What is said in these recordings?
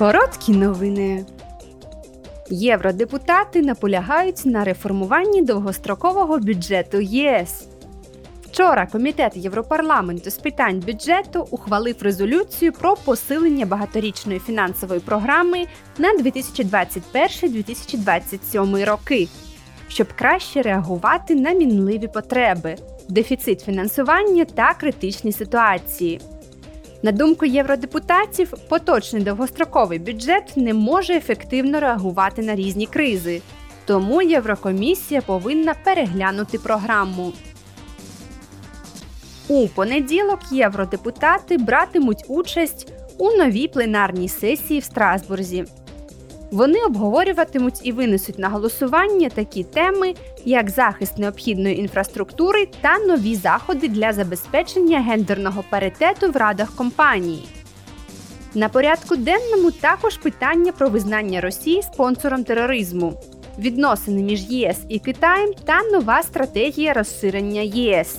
Короткі новини. Євродепутати наполягають на реформуванні довгострокового бюджету єС. Вчора Комітет Європарламенту з питань бюджету ухвалив резолюцію про посилення багаторічної фінансової програми на 2021-2027 роки, щоб краще реагувати на мінливі потреби, дефіцит фінансування та критичні ситуації. На думку євродепутатів, поточний довгостроковий бюджет не може ефективно реагувати на різні кризи, тому Єврокомісія повинна переглянути програму. У понеділок євродепутати братимуть участь у новій пленарній сесії в Страсбурзі. Вони обговорюватимуть і винесуть на голосування такі теми, як захист необхідної інфраструктури та нові заходи для забезпечення гендерного паритету в радах компанії. На порядку денному також питання про визнання Росії спонсором тероризму, відносини між ЄС і Китаєм та нова стратегія розширення ЄС.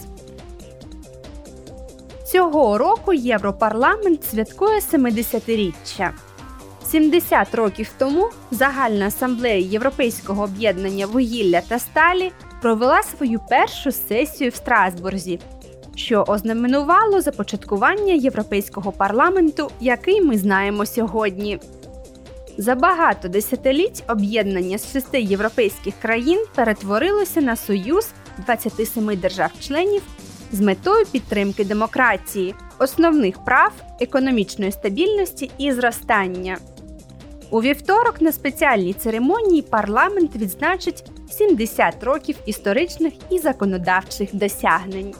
Цього року Європарламент святкує 70-річчя. 70 років тому Загальна асамблея Європейського об'єднання вугілля та сталі провела свою першу сесію в Страсбурзі, що ознаменувало започаткування Європейського парламенту, який ми знаємо сьогодні. За багато десятиліть об'єднання з шести європейських країн перетворилося на союз 27 держав-членів з метою підтримки демократії, основних прав, економічної стабільності і зростання. У вівторок на спеціальній церемонії парламент відзначить 70 років історичних і законодавчих досягнень.